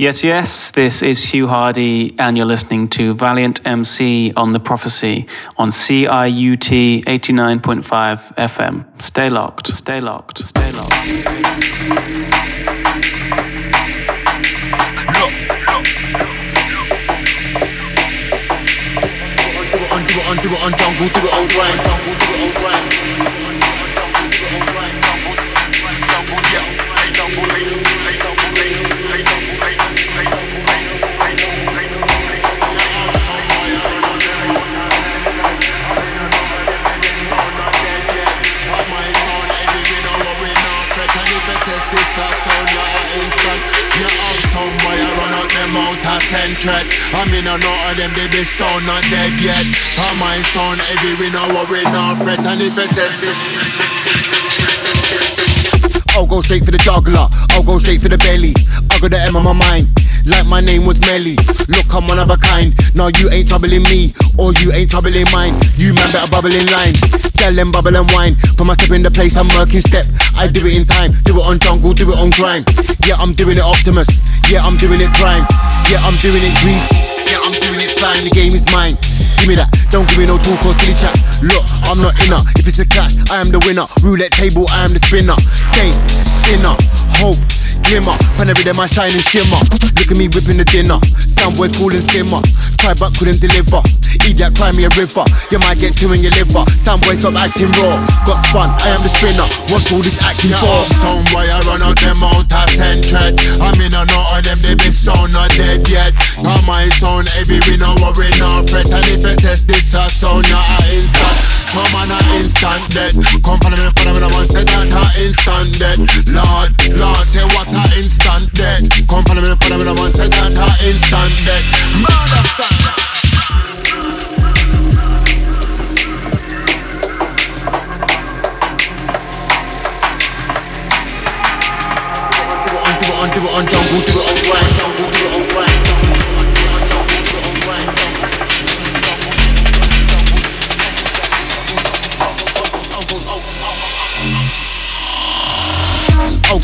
Yes, yes, this is Hugh Hardie, and you're listening to Valiant Emcee on The Prophecy on CIUT 89.5 FM. Stay locked, stay locked, stay locked. It it it. Centred. I mean, I know of them, they be so not dead yet. My mind sound heavy, we no worry, no fret, and if it test this. I'll go straight for the juggler, I'll go straight for the belly. I got the M on my mind like my name was Melly. Look, I'm one of a kind. Now you ain't troubling me, or you ain't troubling mine. You man better bubble in line. Tell them bubble and wine. From my step in the place, I'm working step. I do it in time. Do it on jungle, do it on grime. Yeah, I'm doing it Optimus. Yeah, I'm doing it prime. Yeah, I'm doing it greasy. Yeah, I'm doing it slime. The game is mine. Give me that. Don't give me no talk or silly chat. Look, I'm not inner. If it's a clash, I am the winner. Roulette table, I am the spinner. Saint, sinner, hope glimmer. Pan every day, my shine and shimmer. Look at me whipping the dinner. Soundboy cool and simmer. Try but couldn't deliver. Eat that, cry me a river. You might get two in your liver. Soundboy stop acting raw. Got spun, I am the spinner. What's all this acting for? Soundboy, I run out them out of centred. I mean, I know all them, they be so not dead yet. Now my sound heavy, we no worry, no fret. And if it test this, I sound not instant. Come on, an instant dead. Come follow me, follow me, I want to that, a instant dead. Lord, Lord, say what a instant dead. Come follow me, follow me, I want to that, a instant dead. Murder stand. Do it on, jungle, do it on grind,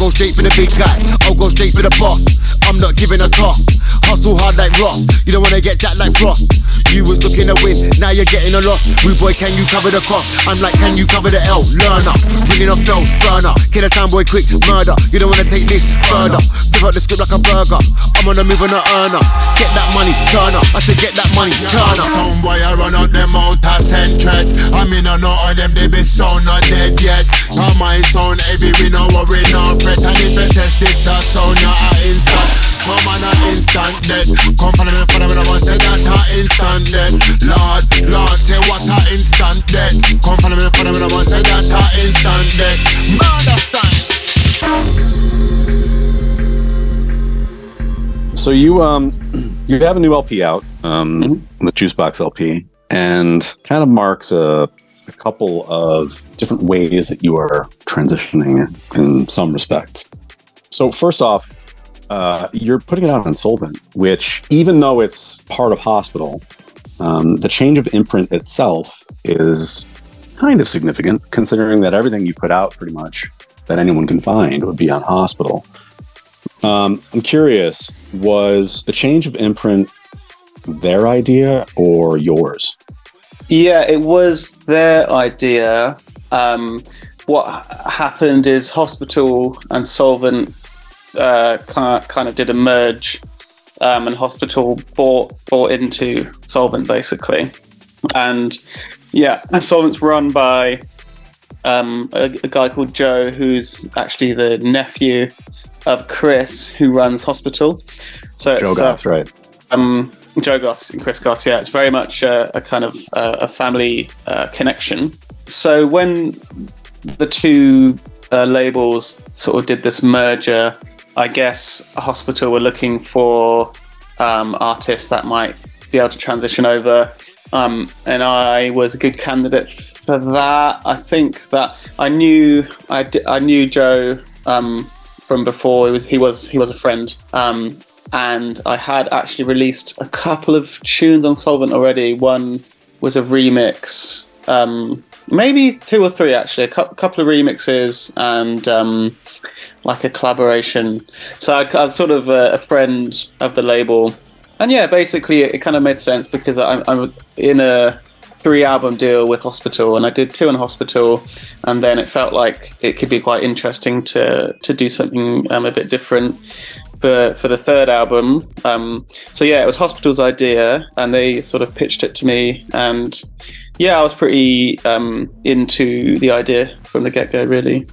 go straight for the big guy. I'll go straight for the boss. I'm not giving a toss. Hustle hard like Ross. You don't wanna get jacked like Frost. You was looking to win, now you're getting a loss. Rude boy, can you cover the cost? I'm like, can you cover the L? Learner, ringing off dough, burner. Kill a soundboy quick, murder. You don't wanna take this further. Flip out the script like a burger. I'm on a move on a earner. Get that money, turn up. I said, get that money, turn up. Soundboy, I run out them out of centred. I mean, I know all them, they be so not dead yet. Now my sound heavy, we no worry, no fret. And if it test this, I sound not a instant. Come on, an instant dead. Come follow me, follow me, I want to that a instant dead. Lord, Lord, say what a instant dead. Come follow me, follow me, I want to that a instant dead. Murder stand. So you um you have a new LP out, um, the Juicebox LP, and kind of marks a, a couple of different ways that you are transitioning in some respects. So first off, uh, you're putting it out on Solvent, which even though it's part of Hospital, um, the change of imprint itself is kind of significant, considering that everything you put out pretty much that anyone can find would be on Hospital. Um, I'm curious, was the change of imprint their idea or yours? Yeah, it was their idea. Um, what happened is Hospital and Solvent uh, kind of, kind of did a merge, um, and Hospital bought bought into Solvent basically, and yeah, and Solvent's run by um, a, a guy called Joe, who's actually the nephew of Chris, who runs Hospital. So Joe it's, uh, right? um, Joe Goss and Chris Goss. Yeah, it's very much a, a kind of uh, a family uh, connection. So when the two uh, labels sort of did this merger, I guess a Hospital were looking for um, artists that might be able to transition over, um, and I was a good candidate for that. I think that I knew I, knew Joe um, from before. He was he was he was a friend. Um, and I had actually released a couple of tunes on Solvent already. One was a remix um, maybe two or three actually. A cu- couple of remixes and um, like a collaboration. So I, was sort of a, a, friend of the label, and yeah, basically it, it kind of made sense because I'm, I'm in a three album deal with Hospital, and I did two in Hospital, and then it felt like it could be quite interesting to to do something um, a bit different for for the third album. Um, so yeah, it was Hospital's idea, and they sort of pitched it to me, and yeah, I was pretty um, into the idea from the get go, really.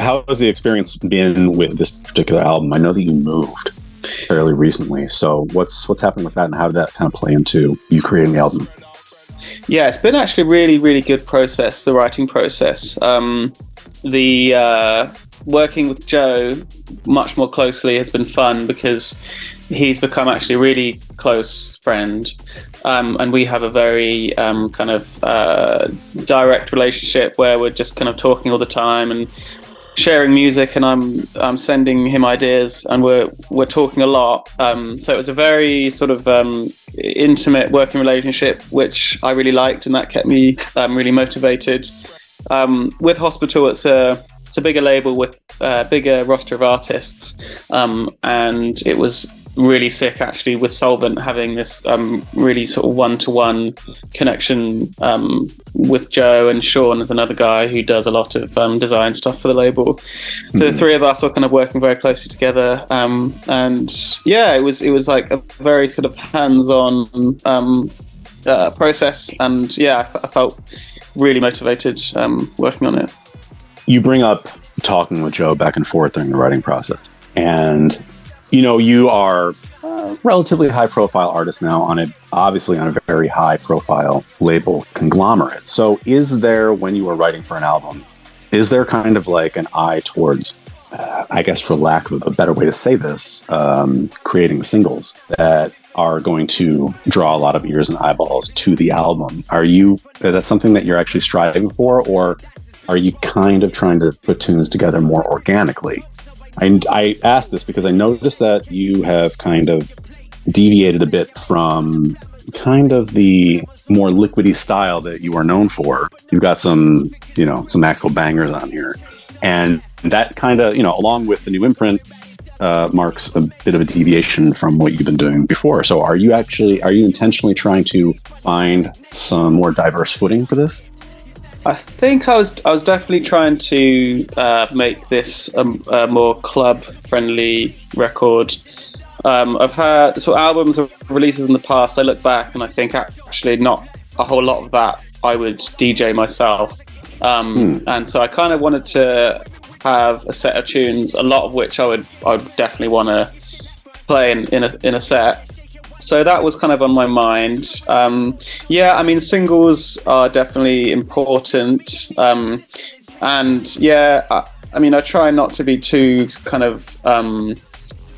How has the experience been with this particular album? I know that you moved fairly recently, so what's what's happened with that, and how did that kind of play into you creating the album? Yeah, it's been actually a really, really good process, the writing process. Um, the uh, working with Joe much more closely has been fun because he's become actually a really close friend. Um, and we have a very um, kind of uh, direct relationship where we're just kind of talking all the time and sharing music, and I'm I'm sending him ideas, and we're we're talking a lot. Um, so it was a very sort of um, intimate working relationship, which I really liked, and that kept me um, really motivated. Um, with Hospital, it's a it's a bigger label with a bigger roster of artists, um, and it was really sick actually with Solvent having this um, really sort of one to one connection um, with Joe and Sean is another guy who does a lot of um, design stuff for the label. So mm. the hmm. three of us were kind of working very closely together, um, and yeah, it was it was like a very sort of hands on um, uh, process, and yeah, I, f- I felt really motivated um, working on it you bring up talking with Joe back and forth during the writing process. And, you know, you are a relatively high profile artist now on it, obviously on a very high profile label conglomerate. So, is there, when you were writing for an album, is there kind of like an eye towards, uh, I guess, for lack of a better way to say this, um, creating singles that are going to draw a lot of ears and eyeballs to the album? Are you, is that something that you're actually striving for? Or are you kind of trying to put tunes together more organically? I, I asked this because I noticed that you have kind of deviated a bit from kind of the more liquidy style that you are known for. You've got some, you know, some actual bangers on here. And that kind of, you know, along with the new imprint, uh, marks a bit of a deviation from what you've been doing before. So, are you actually, are you intentionally trying to find some more diverse footing for this? I think I was I was definitely trying to uh, make this a, a more club friendly record. Um, I've had sort of albums or releases in the past. I look back and I think actually not a whole lot of that I would DJ myself. Um, hmm. And so I kind of wanted to have a set of tunes, a lot of which I would I would definitely want to play in, in a in a set so that was kind of on my mind. Um, yeah, I mean, singles are definitely important. Um, and yeah, I, I, mean, I try not to be too kind of um,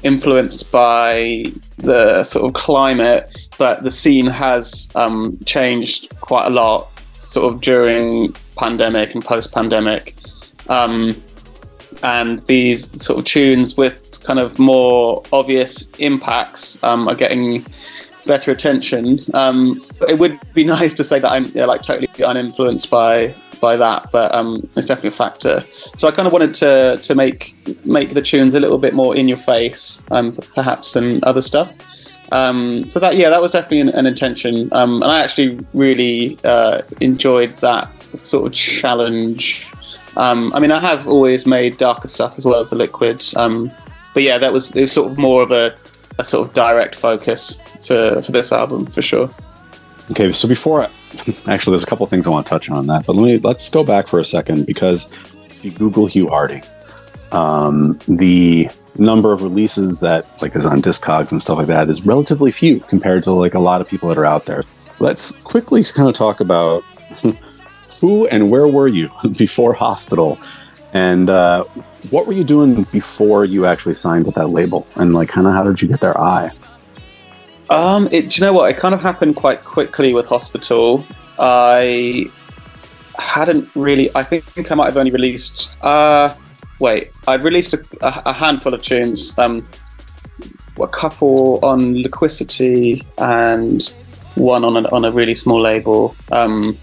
influenced by the sort of climate, but the scene has um, changed quite a lot sort of during pandemic and post pandemic. Um, and these sort of tunes with kind of more obvious impacts um, are getting better attention. Um, it would be nice to say that I'm yeah, like totally uninfluenced by by that, but um, it's definitely a factor. So I kind of wanted to to make make the tunes a little bit more in your face, um, perhaps than other stuff. Um, so that yeah, that was definitely an, an intention, um, and I actually really uh, enjoyed that sort of challenge. Um, I mean, I have always made darker stuff as well as the liquid, but yeah, that was it was sort of more of a, a sort of direct focus for for this album for sure. Okay, so before I, actually, there's a couple things I want to touch on that, but let me let's go back for a second because if you Google Hugh Harding, um, the number of releases that like is on Discogs and stuff like that is relatively few compared to like a lot of people that are out there. Let's quickly kind of talk about who and where were you before Hospital, and uh, what were you doing before you actually signed with that label? And like, kind of, how did you get their eye? Um, it, do you know what? It kind of happened quite quickly with Hospital. I hadn't really. I think I might have only released. Uh, wait, I've released a, a, handful of tunes. Um, a couple on Liquicity and one on a, on a really small label. Um,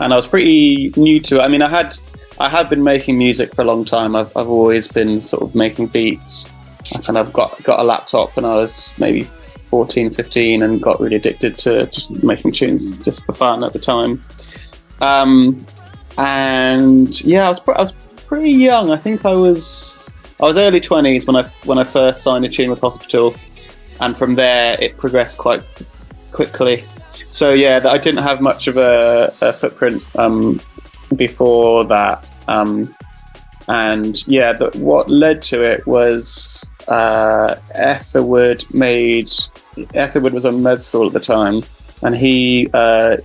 and I was pretty new to it. I mean, I had I have been making music for a long time. I've I've always been sort of making beats. I kind of got got a laptop when I was maybe 14, 15 and got really addicted to just making tunes just for fun at the time. Um, and yeah, I was I was pretty young. I think I was I was early twenties when I when I first signed a tune with Hospital, and from there it progressed quite quickly. So yeah, I didn't have much of a, a footprint um, before that, um, and yeah, the, what led to it was uh, Etherwood made. Etherwood was on med school at the time, and he uh,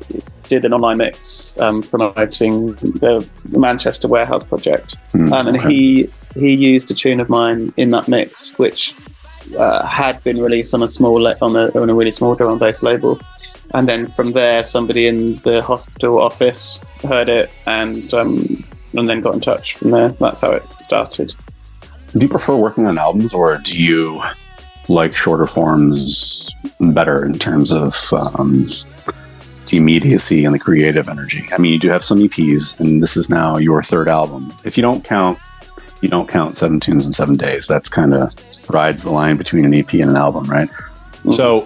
did an online mix um, promoting the Manchester Warehouse project, Hmm, um, and okay. he he used a tune of mine in that mix, which uh, had been released on a small on a on a really small drum and bass label, and then from there somebody in the hospital office heard it and um, and then got in touch from there. That's how it started. Do you prefer working on albums, or do you like shorter forms better in terms of um, the immediacy and the creative energy? I mean, you do have some EPs, and this is now your third album. If you don't count, you don't count seven tunes in seven days. That's kind of rides the line between an EP and an album, right? So,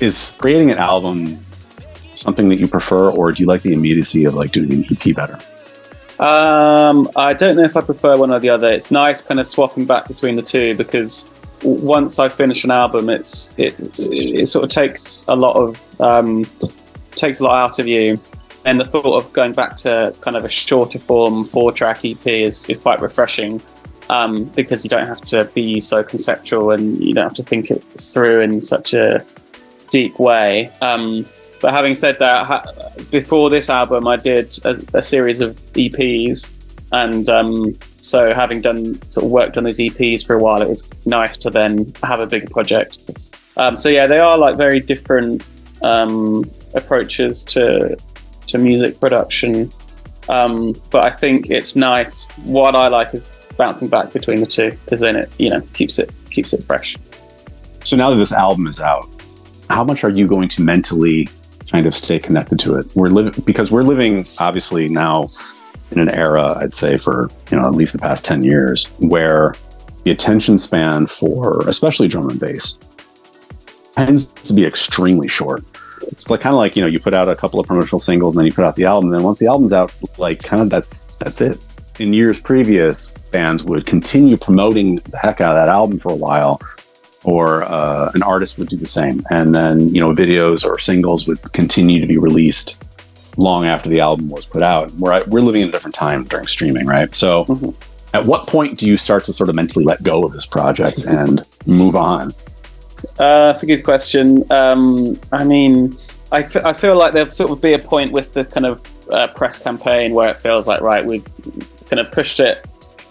is creating an album something that you prefer, or do you like the immediacy of like doing an EP better? Um, I don't know if I prefer one or the other. It's nice kind of swapping back between the two because once I finish an album, it's it it sort of takes a lot of um, takes a lot out of you, and the thought of going back to kind of a shorter form four track EP is is quite refreshing. Um, because you don't have to be so conceptual and you don't have to think it through in such a deep way. Um, but having said that, ha- before this album, I did a, a series of EPs, and um, so having done sort of worked on those EPs for a while, it was nice to then have a bigger project. Um, so yeah, they are like very different um, approaches to to music production, um, but I think it's nice. What I like is bouncing back between the two because then it you know keeps it keeps it fresh. So now that this album is out, how much are you going to mentally kind of stay connected to it? We're living because we're living obviously now in an era, I'd say for you know at least the past ten years, where the attention span for especially drum and bass tends to be extremely short. It's like kind of like you know you put out a couple of promotional singles and then you put out the album. And then once the album's out, like kind of that's that's it. In years previous, bands would continue promoting the heck out of that album for a while, or uh, an artist would do the same, and then you know videos or singles would continue to be released long after the album was put out. We're we're living in a different time during streaming, right? So, Mhm. at what point do you start to sort of mentally let go of this project and move on? Uh, that's a good question. Um, I mean, I, f- I feel like there'll sort of be a point with the kind of uh, press campaign where it feels like, right, we've kind of pushed it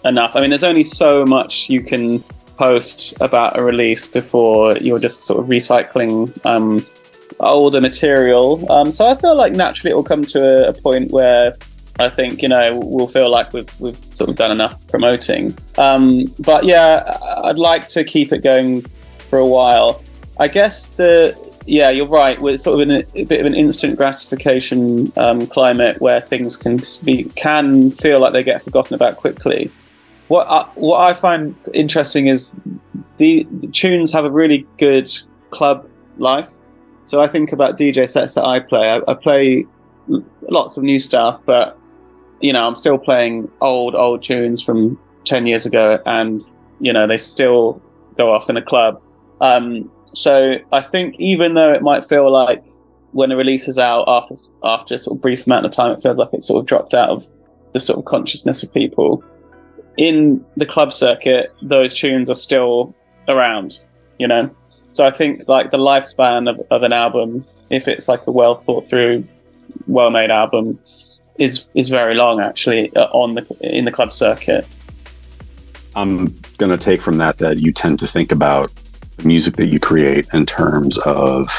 enough. I mean, there's only so much you can post about a release before you're just sort of recycling um, older material. Um, so I feel like naturally it will come to a, a point where I think you know we'll feel like we've we've sort of done enough promoting. Um, but yeah, I'd like to keep it going for a while. I guess the yeah, you're right. We're sort of in a, a bit of an instant gratification um, climate where things can be can feel like they get forgotten about quickly. What I, what I find interesting is the, the tunes have a really good club life. So I think about DJ sets that I play. I, I play lots of new stuff, but you know I'm still playing old old tunes from ten years ago, and you know they still go off in a club. Um, so I think even though it might feel like when a release is out after after a sort of brief amount of time, it feels like it's sort of dropped out of the sort of consciousness of people. In the club circuit, those tunes are still around, you know. So I think like the lifespan of, of an album, if it's like a well thought through, well made album, is is very long actually uh, on the in the club circuit. I'm to take from that that you tend to think about the music that you create in terms of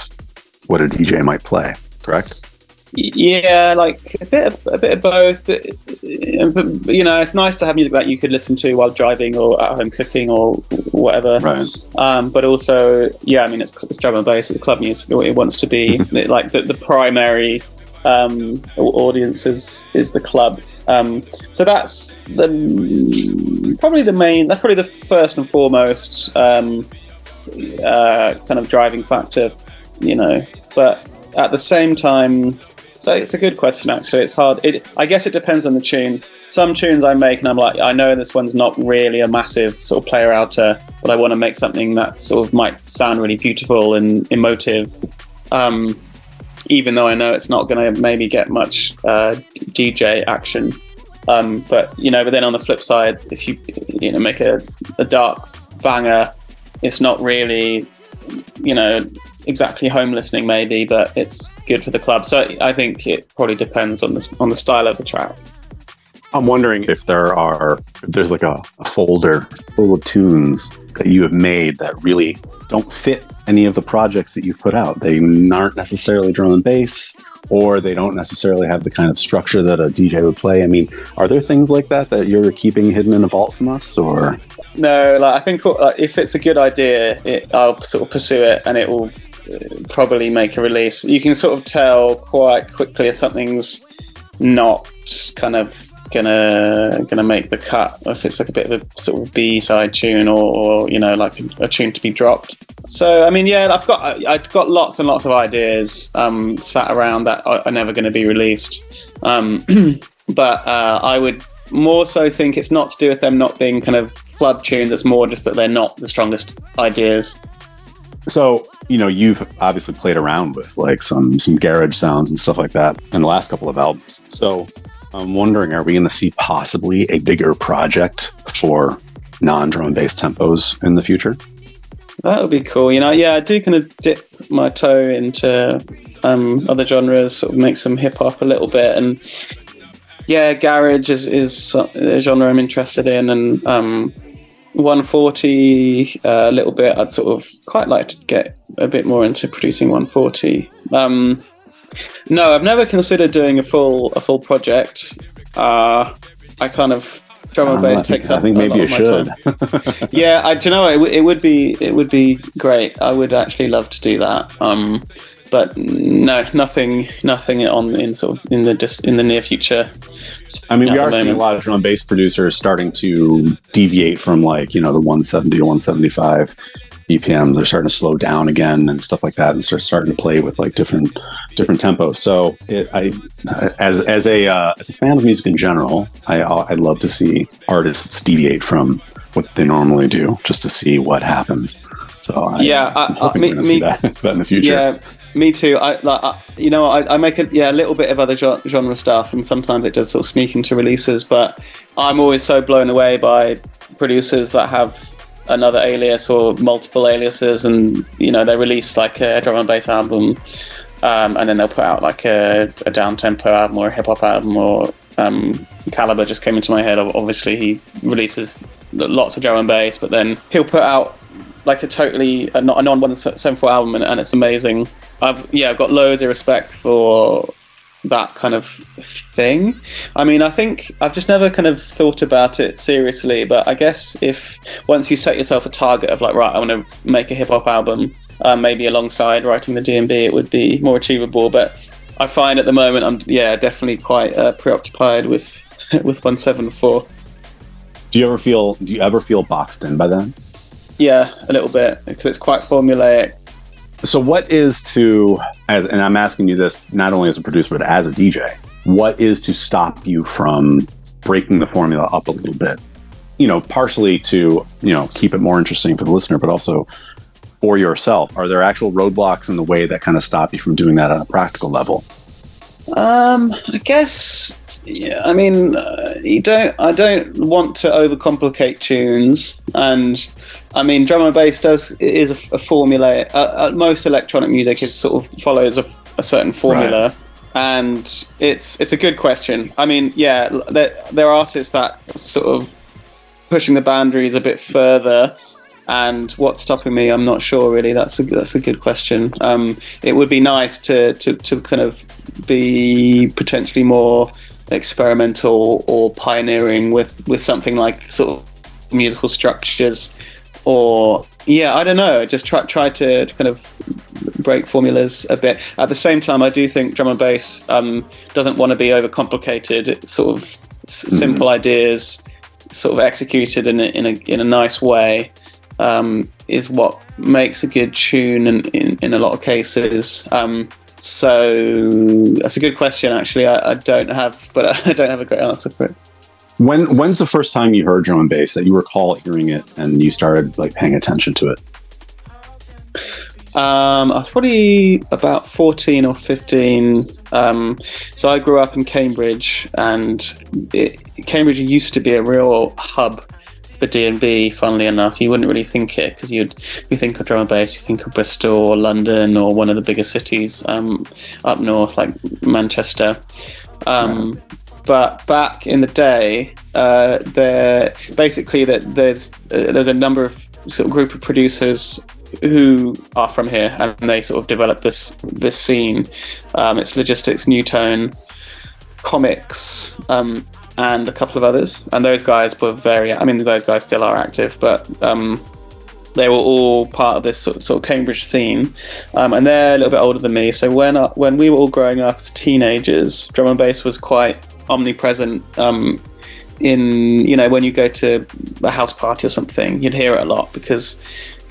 what a DJ might play, correct? Yeah, like a bit of a bit of both. Uh, but, you know, it's nice to have music that you could listen to while driving or at home cooking or whatever. Right. Um, but also, yeah, I mean, it's, it's drum and bass, it's club music. It wants to be like the, the primary um, audience is is the club. Um, so that's the probably the main. That's probably the first and foremost um, uh, kind of driving factor, you know. But at the same time, so it's a good question. Actually, it's hard. It, I guess it depends on the tune. Some tunes I make, and I'm like, I know this one's not really a massive sort of player outer, but I want to make something that sort of might sound really beautiful and emotive. Um, even though I know it's not going to maybe get much uh, DJ action. Um, but you know, but then on the flip side, if you you know make a, a dark banger, it's not really you know exactly home listening maybe, but it's good for the club. So I think it probably depends on the on the style of the track. I'm wondering if there are if there's like a, a folder full of tunes that you have made that really don't fit any of the projects that you've put out. They aren't necessarily drum and bass, or they don't necessarily have the kind of structure that a DJ would play. I mean, are there things like that that you're keeping hidden in a vault from us, or? No, like I think uh, if it's a good idea, it, I'll sort of pursue it, and it will probably make a release. You can sort of tell quite quickly if something's not kind of gonna gonna make the cut if it's like a bit of a sort of B side tune or, or you know like a, tune to be dropped. So I mean, yeah, I've got I've got lots and lots of ideas um, sat around that are, are never going to be released. Um, but uh, I would more so think it's not to do with them not being kind of club tunes. It's more just that they're not the strongest ideas. So you know you've obviously played around with like some some garage sounds and stuff like that in the last couple of albums. So I'm wondering, are we going to see possibly a bigger project for non-drum and bass tempos in the future? That would be cool. You know, yeah, I do kind of dip my toe into um, other genres, sort of make some hip hop a little bit, and yeah, garage is is a genre I'm interested in, and um, 140 uh, a little bit. I'd sort of quite like to get a bit more into producing 140. Um, no, I've never considered doing a full a full project. Uh, I kind of drum and bass takes up. I think maybe you should. yeah, I do you know it, it, would be it would be great. I would actually love to do that. Um, but no, nothing, nothing on in sort of in the just in the near future. I mean, we are seeing a lot of drum and bass producers starting to deviate from like you know the 170 to 175 BPM. They're starting to slow down again and stuff like that, and start starting to play with like different different tempos. So, it, I as as a uh, as a fan of music in general, I I love to see artists deviate from what they normally do, just to see what happens. So I, yeah, I'm hoping me, we're see that, that in the future. Yeah, me too. I like, I, you know, I, I, make a yeah a little bit of other genre stuff, and sometimes it does sort of sneak into releases. But I'm always so blown away by producers that have another alias or multiple aliases, and you know they release like a drum and bass album, um, and then they'll put out like a, a down tempo album or a hip hop album or um, Calibre just came into my head. Obviously, he releases lots of drum and bass, but then he'll put out like a totally a non one seven four album, and, and it's amazing. I've yeah, I've got loads of respect for that kind of thing. I mean, I think I've just never kind of thought about it seriously, but I guess if once you set yourself a target of like, right, I want to make a hip hop album, uh, maybe alongside writing the DnB, it would be more achievable. But I find at the moment, I'm yeah, definitely quite uh, preoccupied with with 174. Do you ever feel? Do you ever feel boxed in by then? Yeah, a little bit because it's quite formulaic so, what is to, as and I'm asking you this not only as a producer but as a DJ, what is to stop you from breaking the formula up a little bit? You know, partially to you know keep it more interesting for the listener, but also for yourself. Are there actual roadblocks in the way that kind of stop you from doing that on a practical level? Um, I guess. Yeah, I mean, uh, you don't. I don't want to overcomplicate tunes, and I mean, drum and bass does is a, a formula. Uh, uh, most electronic music is sort of follows a, a certain formula, right. and it's it's a good question. I mean, yeah, there, there are artists that sort of pushing the boundaries a bit further. And what's stopping me? I'm not sure. Really, that's a that's a good question. Um, it would be nice to, to to kind of be potentially more experimental or pioneering with with something like sort of musical structures or yeah, I don't know. Just try try to kind of break formulas a bit. At the same time, I do think drum and bass um, doesn't want to be overcomplicated. It's sort of s- simple ideas, sort of executed in a, in a in a nice way, um, is what makes a good tune. And in, in a lot of cases. Um, so that's a good question. Actually, I, I don't have, but I don't have a great answer for it. When when's the first time you heard drum and bass that you recall hearing it and you started like paying attention to it? Um, I was probably about 14 or 15. Um, so I grew up in Cambridge, and it, Cambridge used to be a real hub for D&B, funnily enough. You wouldn't really think it because you'd you think of drum and bass, you think of Bristol or London or one of the bigger cities um, up north like Manchester. Um, but back in the day, uh, there basically that there's uh, there's a number of sort of group of producers who are from here, and they sort of developed this this scene. Um, it's Logistics, Nu:Tone, Commix, um, and a couple of others. And those guys were very. I mean, those guys still are active, but um, they were all part of this sort of, Cambridge scene, um, and they're a little bit older than me. So when uh, when we were all growing up as teenagers, drum and bass was quite omnipresent. Um, in you know when you go to a house party or something, you'd hear it a lot because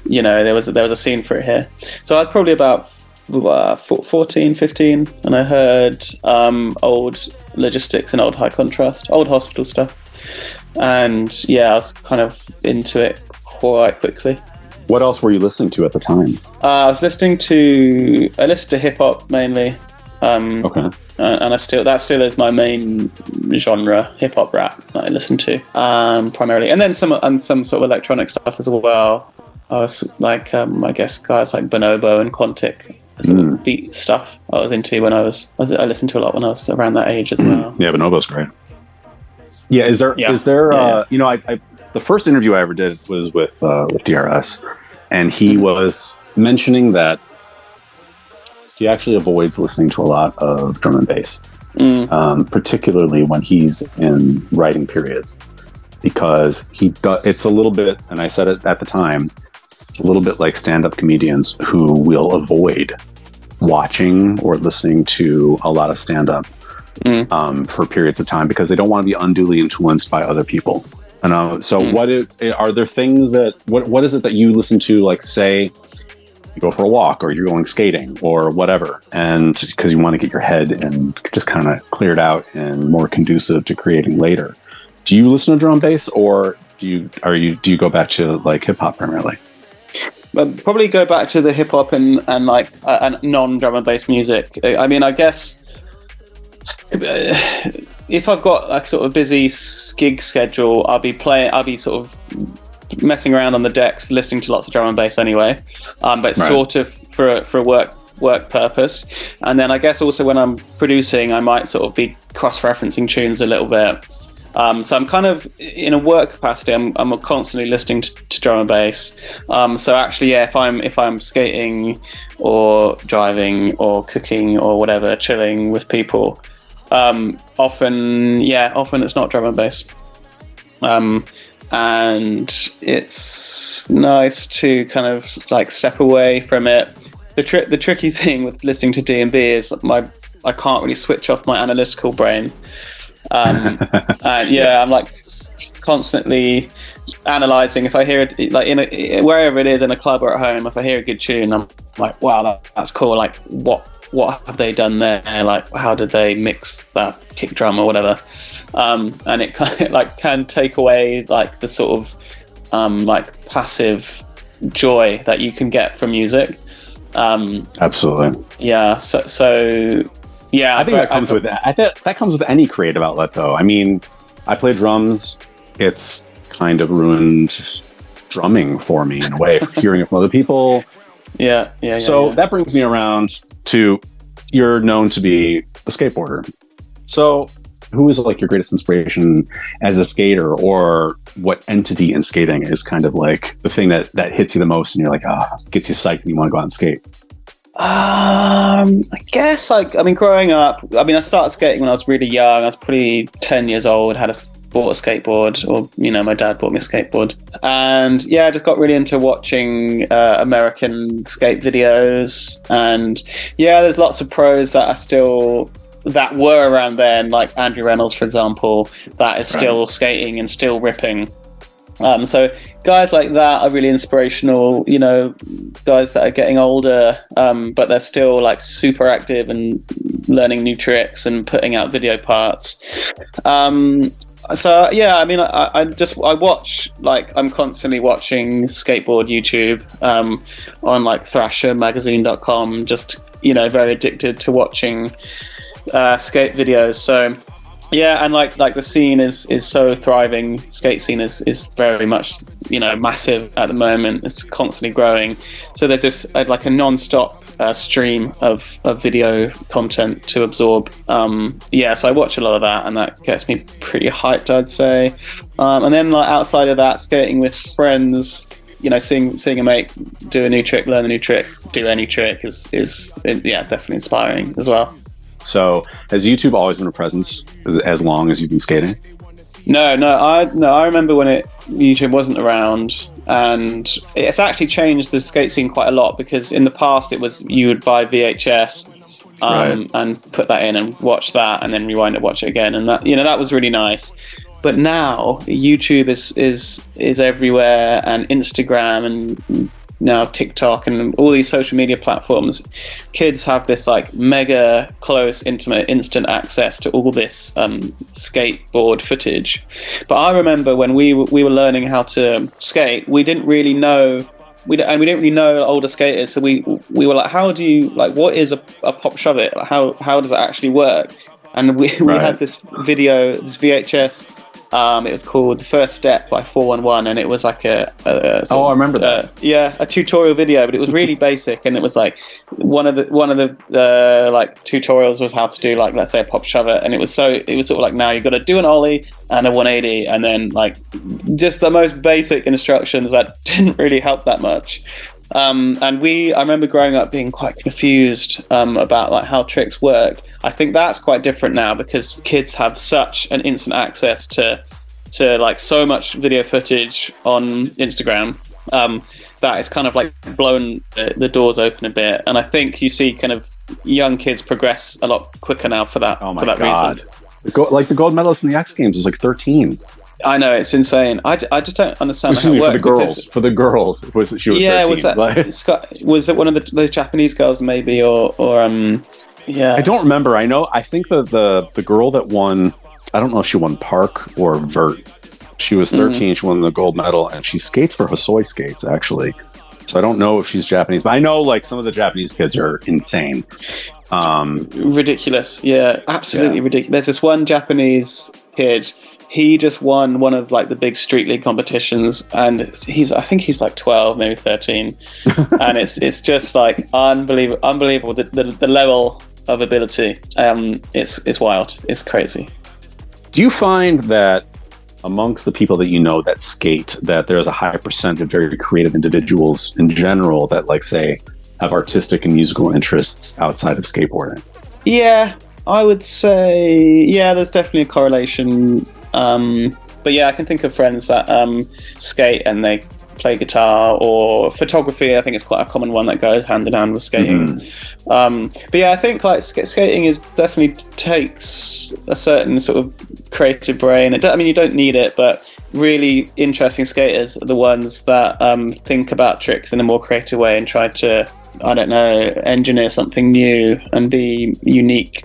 you know there was there was a scene for it here. So I was probably about uh, 14, 15, and I heard um, old logistics and old high contrast, old hospital stuff, and yeah, I was kind of into it quite quickly. What else were you listening to at the time? Uh, I was listening to I listened to hip hop mainly. Um, Okay. and I still that still is my main genre, hip hop rap that I listen to um, primarily, and then some and some sort of electronic stuff as well. I was like, um, I guess guys like Bonobo and Quantic, sort of beat stuff I was into when I was, I was I listened to a lot when I was around that age as well. Yeah, Bonobo's great. Yeah, is there is Yeah. there Yeah, uh, yeah. you know I, I the first interview I ever did was with uh, with DRS, and he Mm-hmm. was mentioning that he actually avoids listening to a lot of drum and bass, Mm. um, particularly when he's in writing periods, because he does. It's a little bit, and I said it at the time. A little bit like stand-up comedians who will avoid watching or listening to a lot of stand-up Mm. um, for periods of time because they don't want to be unduly influenced by other people. And uh, so, Mm. what it, are there things that what what is it that you listen to? Like, say, you go for a walk, or you're going skating, or whatever, and because you want to get your head and just kind of cleared out and more conducive to creating later. Do you listen to drum bass, or do you are you do you go back to like hip hop primarily? But probably go back to the hip hop and and like uh, and non drum and bass music. I mean, I guess if I've got like sort of busy gig schedule, I'll be playing. I'll be sort of messing around on the decks, listening to lots of drum and bass anyway. Um, but Right. sort of for a, for a work work purpose. And then I guess also when I'm producing, I might sort of be cross referencing tunes a little bit. Um, so I'm kind of in a work capacity. I'm, I'm constantly listening to, to drum and bass. Um, so actually, yeah, if I'm if I'm skating or driving or cooking or whatever, chilling with people, um, often yeah, often it's not drum and bass. Um, and it's nice to kind of like step away from it. The tri- the tricky thing with listening to D and B is my I can't really switch off my analytical brain. Um, and yeah, I'm like constantly analyzing. If I hear it, like in a, wherever it is in a club or at home, if I hear a good tune, I'm like, wow, that, that's cool. Like, what what have they done there? Like, how did they mix that kick drum or whatever? Um, and it kind of like can take away like the sort of um, like passive joy that you can get from music. Um, Absolutely. yeah. So, so yeah, I think that comes with I think that comes with any creative outlet, though. I mean, I play drums. It's kind of ruined drumming for me in a way, hearing it from other people. Yeah, yeah. yeah so yeah. that brings me around to you're known to be a skateboarder. So who is like your greatest inspiration as a skater, or what entity in skating is kind of like the thing that that hits you the most, and you're like, ah, gets you psyched and you want to go out and skate? Um, I guess like I mean, growing up, I mean, I started skating when I was really young. I was probably ten years old. Had a bought a skateboard, or you know, my dad bought me a skateboard, and yeah, I just got really into watching uh, American skate videos, and yeah, there's lots of pros that are still that were around then, like Andrew Reynolds, for example, that is still right. skating and still ripping. Um, so guys like that are really inspirational. You know, guys that are getting older, um, but they're still like super active and learning new tricks and putting out video parts. Um, so yeah, I mean, I, I, just I watch like I'm constantly watching skateboard YouTube um, on like ThrasherMagazine.com. Just you know, very addicted to watching uh, skate videos. So yeah, and like like the scene is is so thriving. Skate scene is is very much you know massive at the moment. It's constantly growing. So there's this uh, like a non-stop uh, stream of, of video content to absorb. Um, yeah, so I watch a lot of that, and that gets me pretty hyped, I'd say. Um, and then like outside of that, skating with friends, you know, seeing seeing a mate do a new trick, learn a new trick, do any trick is is yeah, definitely inspiring as well. So, has YouTube always been a presence as long as you've been skating? No, no, I no, I remember when it YouTube wasn't around, and it's actually changed the skate scene quite a lot because in the past it was you would buy VHS um, right. and put that in and watch that, and then rewind it, watch it again, and that you know that was really nice. But now YouTube is is is everywhere, and Instagram and now TikTok and all these social media platforms, kids have this like mega close, intimate, instant access to all this um, skateboard footage. But I remember when we we were learning how to skate, we didn't really know. We and we didn't really know older skaters, so we we were like, how do you like? What is a, a pop shove it? Like, how how does it actually work? And we, right. we had this video, this VHS um, it was called The First Step by 411, and it was like a. a, a oh, I remember that. Uh, yeah, a tutorial video, but it was really basic, and it was like one of the one of the uh, like tutorials was how to do like let's say a pop shove it, and it was so it was sort of like now you've got to do an ollie and a 180, and then like just the most basic instructions that didn't really help that much. Um, and we, I remember growing up being quite confused um, about like how tricks work. I think that's quite different now because kids have such an instant access to to like so much video footage on Instagram um, that it's kind of like blown the, the, doors open a bit. And I think you see kind of young kids progress a lot quicker now for that. Oh my for that god! Reason. like the gold medalist in the X Games was like 13. I know it's insane. I, I just don't understand Excuse me, for the girls. Because, for the girls, was she was yeah? 13, was that Scott, was it one of the those Japanese girls maybe or or um yeah? I don't remember. I know. I think the the the girl that won. I don't know if she won park or vert. She was 13. Mm. She won the gold medal, and she skates for Hosoi Skates actually. So I don't know if she's Japanese, but I know like some of the Japanese kids are insane. Um, ridiculous, yeah, absolutely yeah. ridiculous. There's this one Japanese kid he just won one of like the big street league competitions and he's i think he's like 12 maybe 13 and it's it's just like unbelievable unbelievable. The, the, the level of ability um it's it's wild. It's crazy. Do you find that amongst the people that you know that skate that there's a high percent of very creative individuals in general that like say have artistic and musical interests outside of skateboarding? Yeah I would say, yeah, there's definitely a correlation um, but yeah, I can think of friends that um, skate and they play guitar or photography. I think it's quite a common one that goes hand in hand with skating. Mm-hmm. Um, but yeah, I think like skating is definitely takes a certain sort of creative brain. I mean, you don't need it, but really interesting skaters are the ones that um, think about tricks in a more creative way and try to, I don't know, engineer something new and be unique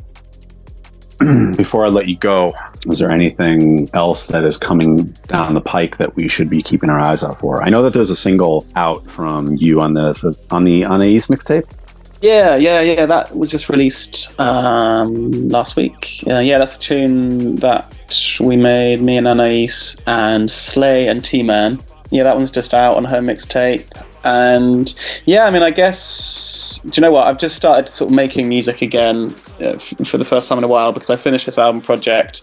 before I let you go, is there anything else that is coming down the pike that we should be keeping our eyes out for? I know that there's a single out from you on this on the East mixtape. Yeah, yeah, yeah. That was just released um, last week. Uh, yeah, that's a tune that we made, me and Anais and Slay and T Man. Yeah, that one's just out on her mixtape. And yeah, I mean, I guess, do you know what? I've just started sort of making music again uh, f- for the first time in a while because I finished this album project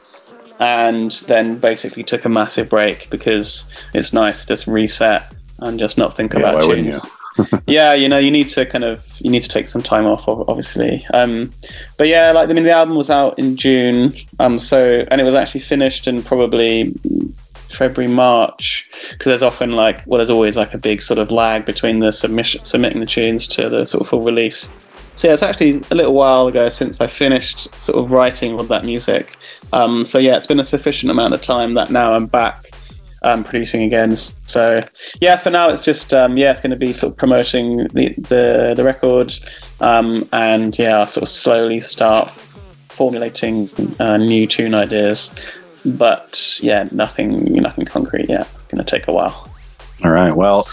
and then basically took a massive break because it's nice to just reset and just not think yeah, about tunes. yeah, you know, you need to kind of you need to take some time off, obviously. Um, but yeah, like I mean, the album was out in June, um, so and it was actually finished in probably February, March, because there's often like, well, there's always like a big sort of lag between the submission, submitting the tunes to the sort of full release. So yeah, it's actually a little while ago since I finished sort of writing all that music. Um, so yeah, it's been a sufficient amount of time that now I'm back um, producing again. So yeah, for now it's just um, yeah, it's going to be sort of promoting the the, the record, um, and yeah, I'll sort of slowly start formulating uh, new tune ideas. But yeah, nothing nothing concrete yet. Going to take a while. All right. Well,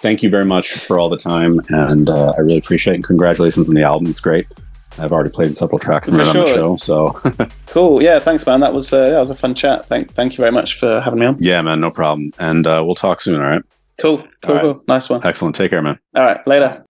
thank you very much for all the time, and uh, I really appreciate it. And congratulations on the album; it's great. I've already played several tracks sure. on the show, so cool. Yeah, thanks, man. That was uh, that was a fun chat. Thank thank you very much for having me on. Yeah, man, no problem. And uh, we'll talk soon. All right. Cool. Cool. Right. cool. Nice one. Excellent. Take care, man. All right. Later.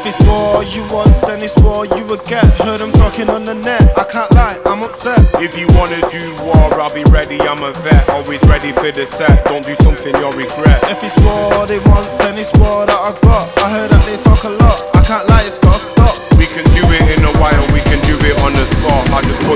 If it's war you want, then it's war you will get. Heard them talking on the net. I can't lie, I'm upset. If you wanna do war, I'll be ready. I'm a vet, always ready for the set. Don't do something you'll regret. If it's war they want, then it's war that I got. I heard that they talk a lot. I can't lie, it's gotta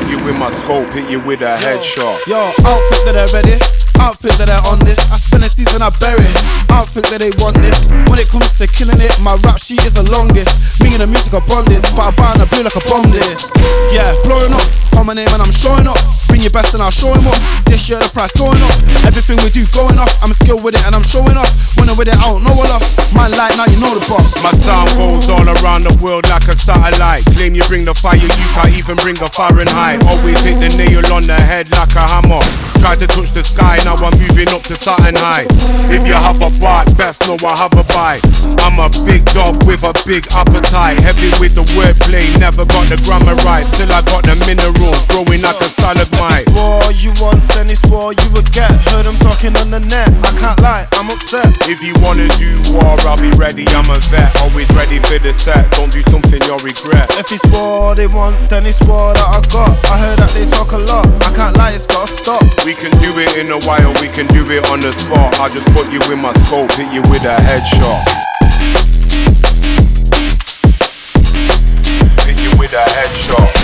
I put you in my scope, hit you with a headshot. Yo, outfit that I ready. I don't that they're on this. I spend a season I bury. I don't that they want this. When it comes to killing it, my rap sheet is the longest. Me and the music are bonded, but I buy and I blue like a bomb this. Yeah, blowing up on my name and I'm showing up. Bring your best and I'll show him up. This year the price going up. Everything we do going up. I'm skilled with it and I'm showing up. When I'm with it, I don't know a loss. My light, now you know the boss. My sound goes all around the world like a satellite. Claim you bring the fire, you can't even bring a Fahrenheit. Always hit the nail on the head like a hammer. Try to touch the sky, now I'm moving up to Saturn high. If you have a bite, best know I have a bite. I'm a big dog with a big appetite. Heavy with the wordplay, never got the grammar right. Still I got the minerals, growing like a stalagmite. War you want, then it's war you will get. Heard them talking on the net. I can't lie, I'm upset. If you wanna do war, I'll be ready. I'm a vet, always ready for the set. Don't do something you'll regret. If it's war they want, then it's war that I got. I heard that they talk a lot. I can't lie, it's gotta stop. We can do it in a while, we can do it on the spot. I just put you in my scope, hit you with a headshot. Hit you with a headshot.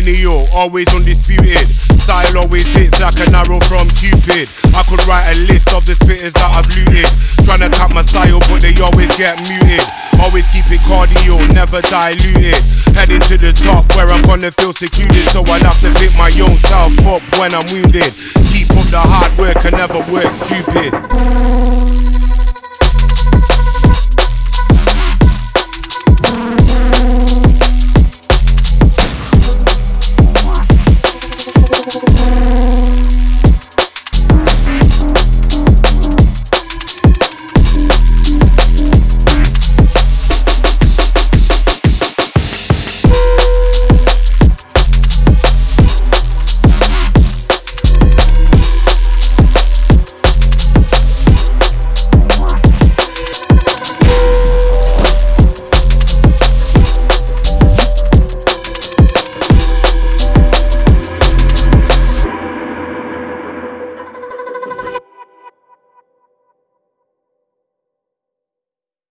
Lineal, always undisputed. Style always hits like an arrow from Cupid. I could write a list of the spitters that I've looted. Trying to cut my style, but they always get muted. Always keep it cardio, never diluted. Heading to the top where I'm gonna feel secluded. So I'll have to pick my own self up when I'm wounded. Keep up the hard work and never work stupid.